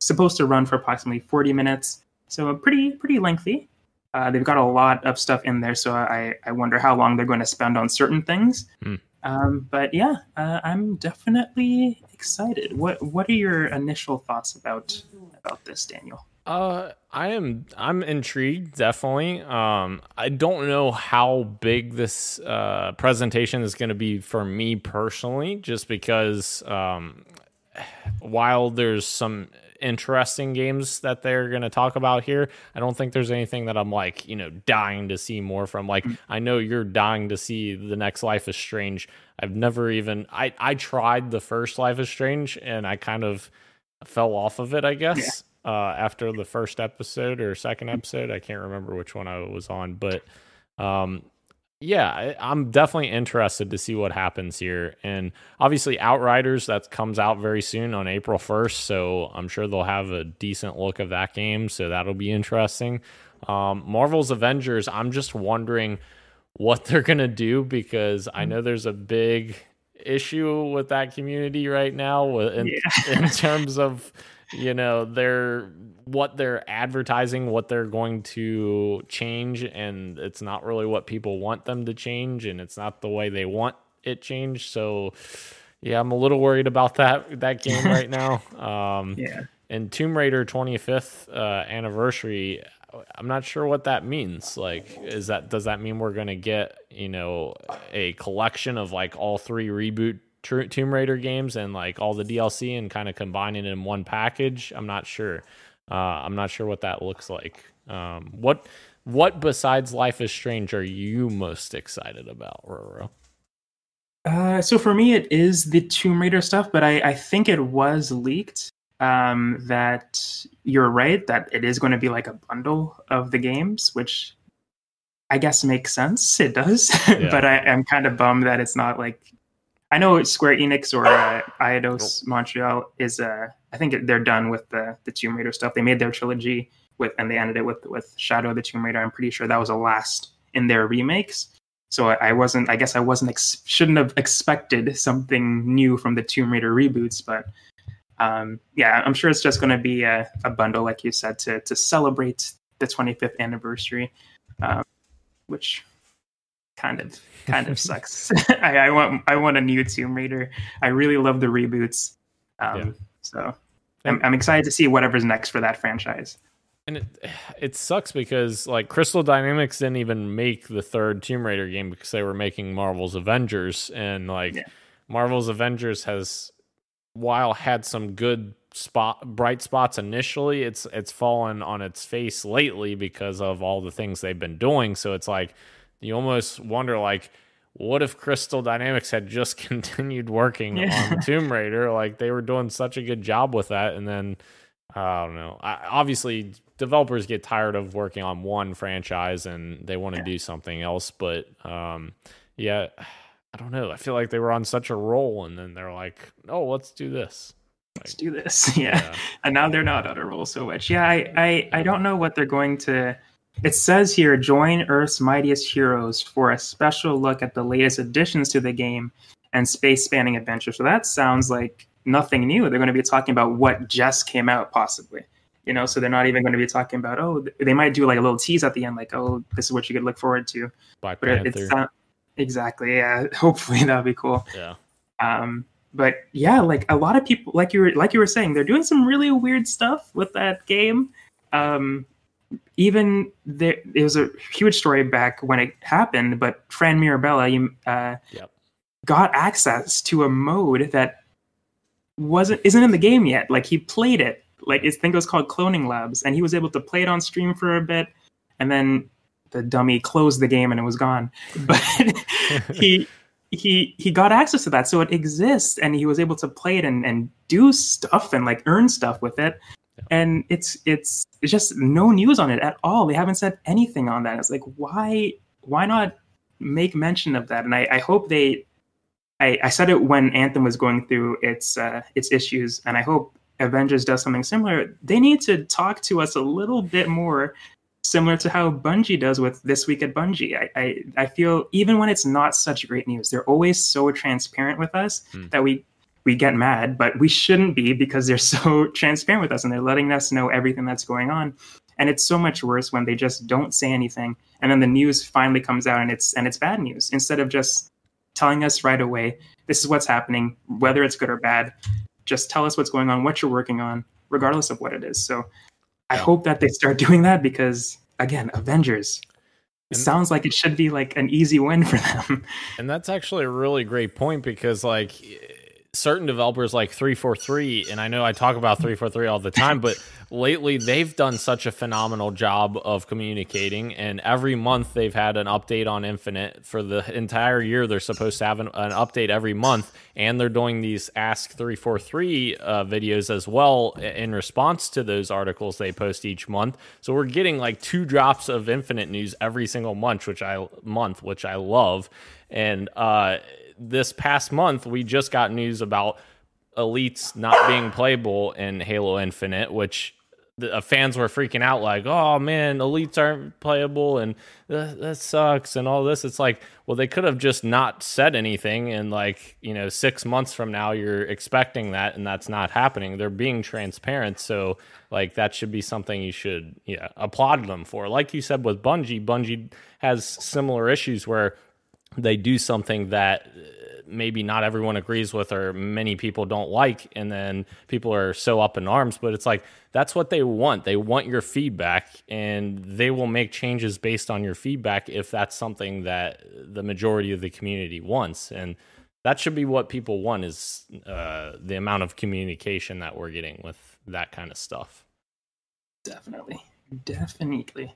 supposed to run for approximately 40 minutes, so pretty pretty lengthy. Uh, they've got a lot of stuff in there, so I I wonder how long they're going to spend on certain things. Hmm. Um, but yeah, uh, I'm definitely excited. What what are your initial thoughts about about this, Daniel? Uh, I am. I'm intrigued. Definitely. Um, I don't know how big this uh, presentation is going to be for me personally, just because um, while there's some interesting games that they're going to talk about here, I don't think there's anything that I'm like, you know, dying to see more from. Like, I know you're dying to see the next Life is Strange. I've never even. I I tried the first Life is Strange, and I kind of fell off of it. I guess uh, after the first episode or second episode. I can't remember which one I was on, but um, yeah, I, I'm definitely interested to see what happens here. And obviously, Outriders that comes out very soon on April 1st, so I'm sure they'll have a decent look of that game. So that'll be interesting. Um, Marvel's Avengers, I'm just wondering what they're gonna do because I know there's a big issue with that community right now in, Yeah. in terms of you know their what they're advertising what they're going to change and it's not really what people want them to change and it's not the way they want it changed so yeah i'm a little worried about that that game right now um Yeah. and tomb raider 25th uh anniversary i'm not sure what that means like is that does that mean we're gonna get you know a collection of like all three reboot Tr- Tomb Raider games and like all the DLC and kind of combining it in one package. I'm not sure. Uh, I'm not sure what that looks like. Um, what what besides Life is Strange are you most excited about, Roro? Uh, so for me, it is the Tomb Raider stuff, but I, I think it was leaked um, that you're right that it is going to be like a bundle of the games, which I guess makes sense. It does, Yeah. but I, I'm kind of bummed that it's not like I know Square Enix or uh, Eidos Montreal is. Uh, I think they're done with the the Tomb Raider stuff. They made their trilogy with, and they ended it with with Shadow of the Tomb Raider. I'm pretty sure that was the last in their remakes. So I, I wasn't. I guess I wasn't. Ex- shouldn't have expected something new from the Tomb Raider reboots. But um, yeah, I'm sure it's just going to be a, a bundle, like you said, to to celebrate the 25th anniversary, um, which kind of kind of sucks. I, I want I want a new Tomb Raider. I really love the reboots. Um, Yeah. So I'm, I'm excited to see whatever's next for that franchise. And it it sucks because like Crystal Dynamics didn't even make the third Tomb Raider game because they were making Marvel's Avengers and like Yeah. Marvel's Avengers has while had some good spot bright spots initially. It's it's fallen on its face lately because of all the things they've been doing. So it's like you almost wonder like what if Crystal Dynamics had just continued working yeah. on Tomb Raider? Like they were doing such a good job with that, and then I don't know. I, obviously, developers get tired of working on one franchise and they want to yeah. do something else. But um, yeah, I don't know. I feel like they were on such a roll, and then they're like, "Oh, let's do this." Let's do this. Yeah. yeah. and now they're not on a roll so much. Yeah, I, I, I don't know what they're going to. It says here, join Earth's mightiest heroes for a special look at the latest additions to the game and space spanning adventure. So that sounds like nothing new. They're going to be talking about what just came out, possibly. You know, so they're not even going to be talking about. Oh, they might do like a little tease at the end, like, "Oh, this is what you could look forward to." Black but Panther. It's not exactly. Yeah, hopefully that'll be cool. Yeah. Um, but yeah, like a lot of people, like you were, like you were saying, they're doing some really weird stuff with that game. Um, even there, it was a huge story back when it happened, but Fran Mirabella, you, uh, yep. got access to a mode that wasn't isn't in the game yet. Like he played it. Like I think it was called Cloning Labs, and he was able to play it on stream for a bit, and then the dummy closed the game and it was gone. But he he he got access to that, so it exists, and he was able to play it and and do stuff and like earn stuff with it. Yeah. And it's it's it's just no news on it at all. They haven't said anything on that. It's like why why not make mention of that? And I, I hope they I, I said it when Anthem was going through its uh, its issues, and I hope Avengers does something similar. They need to talk to us a little bit more, similar to how Bungie does with this week at Bungie. I I, I feel even when it's not such great news, they're always so transparent with us hmm. that we we get mad, but we shouldn't be because they're so transparent with us and they're letting us know everything that's going on. And it's so much worse when they just don't say anything, and then the news finally comes out and it's and it's bad news instead of just telling us right away this is what's happening, whether it's good or bad. Just tell us what's going on, what you're working on, regardless of what it is. So I hope that they start doing that because again, Avengers. It sounds like it should be like an easy win for them. And that's actually a really great point because like certain developers like 343 and I know I talk about 343 all the time but lately they've done such a phenomenal job of communicating and every month they've had an update on infinite. For the entire year they're supposed to have an, an update every month and they're doing these ask 343 uh, videos as well in response to those articles they post each month. So we're getting like two drops of infinite news every single month which i month which i love. And uh this past month, we just got news about elites not being playable in Halo Infinite, which the uh, fans were freaking out like, "Oh man, elites aren't playable, and that, that sucks," and all this. It's like, well, they could have just not said anything, and like, you know, six months from now, you're expecting that, and that's not happening. They're being transparent, so like that should be something you should, yeah, applaud them for. Like you said with Bungie, Bungie has similar issues where they do something that maybe not everyone agrees with or many people don't like and then people are so up in arms but it's like that's what they want. They want your feedback and they will make changes based on your feedback if that's something that the majority of the community wants and that should be what people want is uh, the amount of communication that we're getting with that kind of stuff. Definitely. Definitely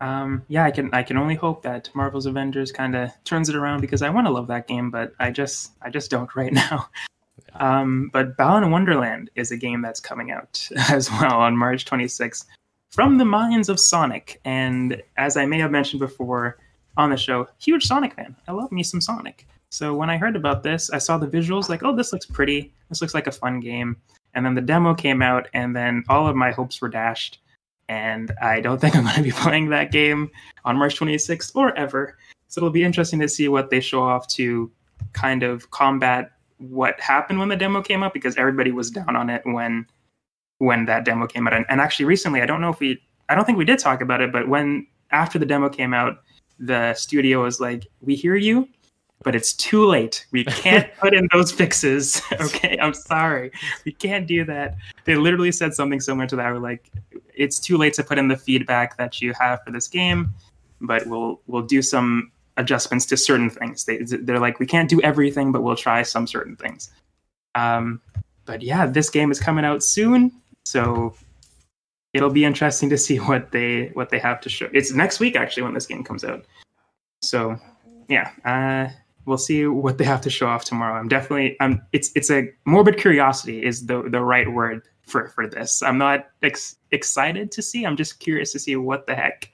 um, yeah, I can I can only hope that Marvel's Avengers kind of turns it around because I want to love that game, but I just I just don't right now. Yeah. Um, but Balan Wonderland is a game that's coming out as well on March 26th from the minds of Sonic. And as I may have mentioned before on the show, huge Sonic fan. I love me some Sonic. So when I heard about this, I saw the visuals like, oh, this looks pretty. This looks like a fun game. And then the demo came out, and then all of my hopes were dashed and I don't think I'm going to be playing that game on March 26th or ever. So it'll be interesting to see what they show off to kind of combat what happened when the demo came out because everybody was down on it when when that demo came out. And, and actually recently, I don't know if we I don't think we did talk about it, but when after the demo came out, the studio was like, "We hear you, but it's too late. We can't put in those fixes. okay, I'm sorry. We can't do that. They literally said something similar to that. We're like, it's too late to put in the feedback that you have for this game, but we'll we'll do some adjustments to certain things. They they're like, we can't do everything, but we'll try some certain things. Um, but yeah, this game is coming out soon, so it'll be interesting to see what they what they have to show. It's next week actually when this game comes out. So yeah, uh, we'll see what they have to show off tomorrow. I'm definitely I'm it's it's a morbid curiosity is the the right word for for this. I'm not ex- excited to see. I'm just curious to see what the heck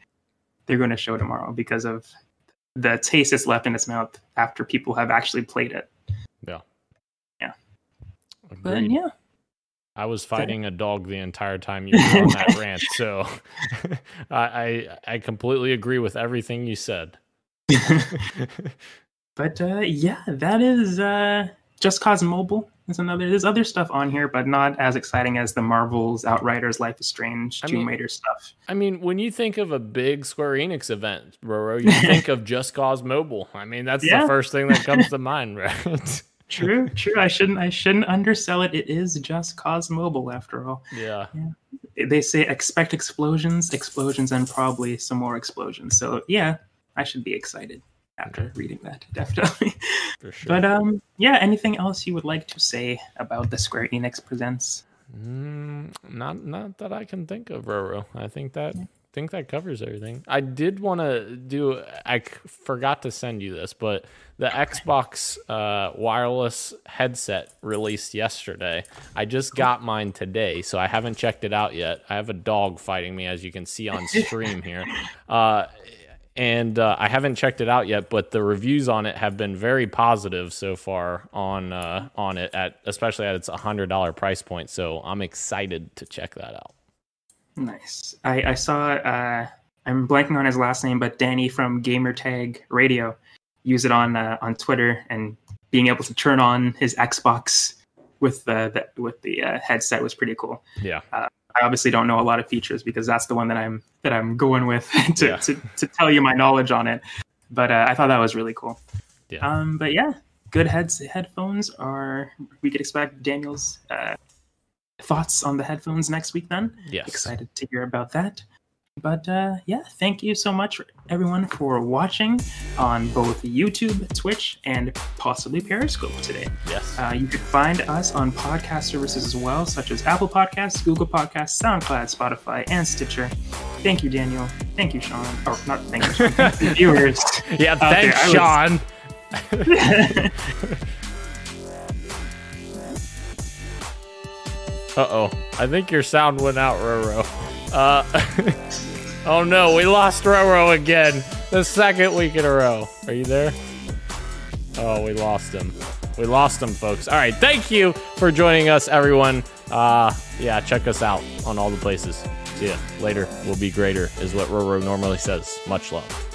they're going to show tomorrow because of the taste that's left in its mouth after people have actually played it. Yeah. Yeah. Agreed. But yeah. I was fighting a dog the entire time you were on that rant, so I, I I completely agree with everything you said. but uh, yeah, that is uh, Just Cause Mobile. There's another. There's other stuff on here, but not as exciting as the Marvels, Outriders, Life is Strange, I Tomb Raider stuff. I mean, when you think of a big Square Enix event, Roro, you think of Just Cause Mobile. I mean, that's Yeah. the first thing that comes to mind, right? True, true. I shouldn't. I shouldn't undersell it. It is Just Cause Mobile, after all. yeah. They say expect explosions, explosions, and probably some more explosions. So yeah, I should be excited after reading that. Definitely. For sure. But um, yeah. Anything else you would like to say about the Square Enix presents? Mm, not not that I can think of, Roro. I think that think that covers everything. I did want to do. I forgot to send you this, but the Xbox uh, wireless headset released yesterday. I just got mine today, so I haven't checked it out yet. I have a dog fighting me, as you can see on stream here. Uh, and uh, I haven't checked it out yet, but the reviews on it have been very positive so far on uh, on it at especially at its hundred dollar price point. So I'm excited to check that out. Nice. I, I saw. Uh, I'm blanking on his last name, but Danny from Gamertag Radio use it on uh, on Twitter, and being able to turn on his Xbox with the, the with the uh, headset was pretty cool. Yeah, I obviously don't know a lot of features because that's the one that I'm that I'm going with to Yeah. to, to tell you my knowledge on it. But uh, I thought that was really cool. Yeah. Um. But yeah, good heads headphones are. We could expect Daniel's uh, thoughts on the headphones next week. Then yes, excited to hear about that. But uh, yeah, thank you so much, everyone, for watching on both YouTube, Twitch, and possibly Periscope today. yes. Uh, you can find us on podcast services as well, such as Apple Podcasts, Google Podcasts, SoundCloud, Spotify, and Stitcher. Thank you, Daniel. Thank you, Sean. Or not thank you, Sean. Thank you, viewers. yeah, thanks, was- Sean. Uh oh, I think your sound went out, Roro. Uh, oh no, we lost Roro again. The second week in a row. Are you there? Oh, we lost him. We lost him, folks. All right, thank you for joining us, everyone. Uh, yeah, check us out on all the places. See ya later. We'll be greater, is what Roro normally says. Much love.